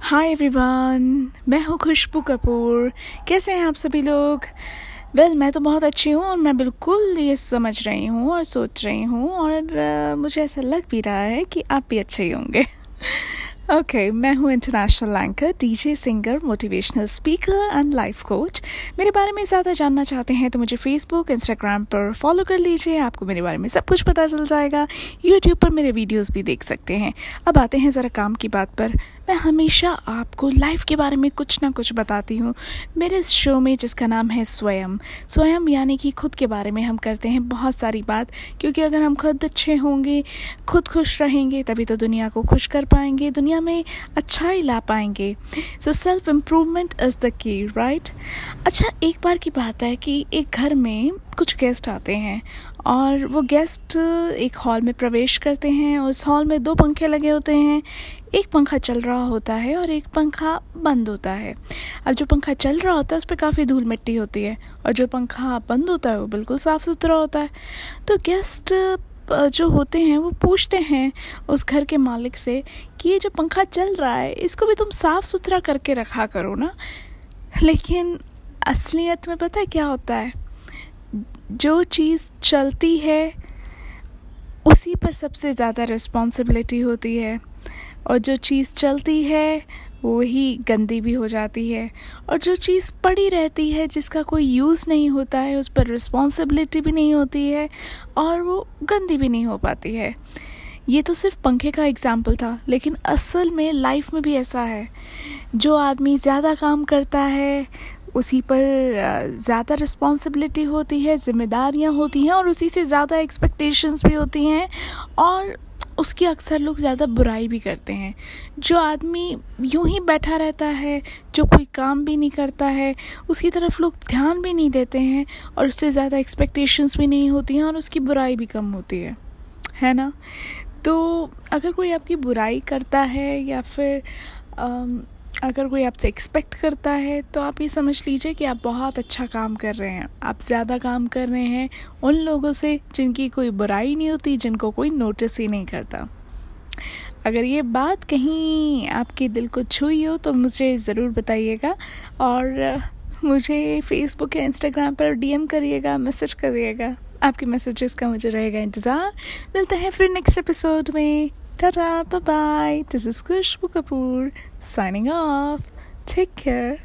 Hi everyone मैं हूँ खुशबू कपूर। कैसे हैं आप सभी लोग? वेल well, मैं तो बहुत अच्छी हूँ और मैं बिल्कुल ये समझ रही हूँ और सोच रही हूँ और uh, मुझे ऐसा लग भी रहा है कि आप भी अच्छे ही होंगे। ओके okay, मैं हूँ international anchor DJ singer motivational speaker and life coach मेरे बारे में ज़्यादा जानना चाहते हैं तो मुझे फेसबुक इंस्टाग्राम पर फॉलो कर लीजिए। आपको मेरे बारे में सब कुछ पता चल जाएगा। यूट्यूब पर मेरे वीडियोस भी देख सकते हैं। अब आते हैं ज़रा काम की बात पर। मैं हमेशा आपको लाइफ के बारे में कुछ ना कुछ बताती हूँ। मेरे इस शो में जिसका नाम है स्वयं। स्वयं यानी कि खुद के बारे में हम करते हैं बहुत सारी बात क्योंकि अगर हम खुद अच्छे होंगे खुद खुश रहेंगे तभी तो दुनिया को खुश कर पाएँगे। दुनिया में अच्छाई ला पाएँगे। So self improvement is the key right अच्छा एक बार की बात है कि एक घर में कुछ गेस्ट आते हैं और वो गेस्ट एक हॉल में प्रवेश करते हैं, उस हॉल में दो पंखे लगे होते हैं। एक पंखा चल रहा होता है और एक पंखा बंद होता है। अब जो पंखा चल रहा होता है, उस पर काफ़ी धूल मिट्टी होती है और जो पंखा बंद होता है, वो बिल्कुल साफ़ सुथरा होता है। तो गेस्ट जो होते हैं, वो पूछते हैं उस घर के मालिक से कि ये जो पंखा चल रहा है, इसको भी तुम साफ़ सुथरा करके रखा करो ना। लेकिन असलियत में पता है क्या होता है? जो चीज़ चलती है, उसी पर सबसे ज़्यादा रिस्पॉन्सिबिलिटी होती है। और जो चीज़ चलती है वो ही गंदी भी हो जाती है। और जो चीज़ पड़ी रहती है, जिसका कोई यूज़ नहीं होता है, उस पर रिस्पॉन्सिबिलिटी भी नहीं होती है और वो गंदी भी नहीं हो पाती है। ये तो सिर्फ़ पंखे का एग्ज़ाम्पल था, लेकिन असल में लाइफ में भी ऐसा है। जो आदमी ज़्यादा काम करता है, उसी पर ज़्यादा रिस्पॉन्सिबिलिटी होती है, ज़िम्मेदारियाँ होती हैं और उसी से ज़्यादा एक्सपेक्टेशंस भी होती हैं और उसकी अक्सर लोग ज़्यादा बुराई भी करते हैं। जो आदमी यूँ ही बैठा रहता है, जो कोई काम भी नहीं करता है, उसकी तरफ़ लोग ध्यान भी नहीं देते हैं और उससे ज़्यादा एक्सपेक्टेशंस भी नहीं होती हैं और उसकी बुराई भी कम होती है। है ना? तो अगर कोई आपकी बुराई करता है या फिर अगर कोई आपसे एक्सपेक्ट करता है तो आप ये समझ लीजिए कि आप बहुत अच्छा काम कर रहे हैं। आप ज़्यादा काम कर रहे हैं उन लोगों से जिनकी कोई बुराई नहीं होती, जिनको कोई नोटिस ही नहीं करता। अगर ये बात कहीं आपके दिल को छुई हो तो मुझे ज़रूर बताइएगा और मुझे फेसबुक या इंस्टाग्राम पर डीएम करिएगा मैसेज करिएगा। आपके मैसेजेस का मुझे रहेगा इंतज़ार। मिलते हैं फिर नेक्स्ट एपिसोड में। Ta-da, bye-bye. This is Kushbu Kapoor signing off. Take care.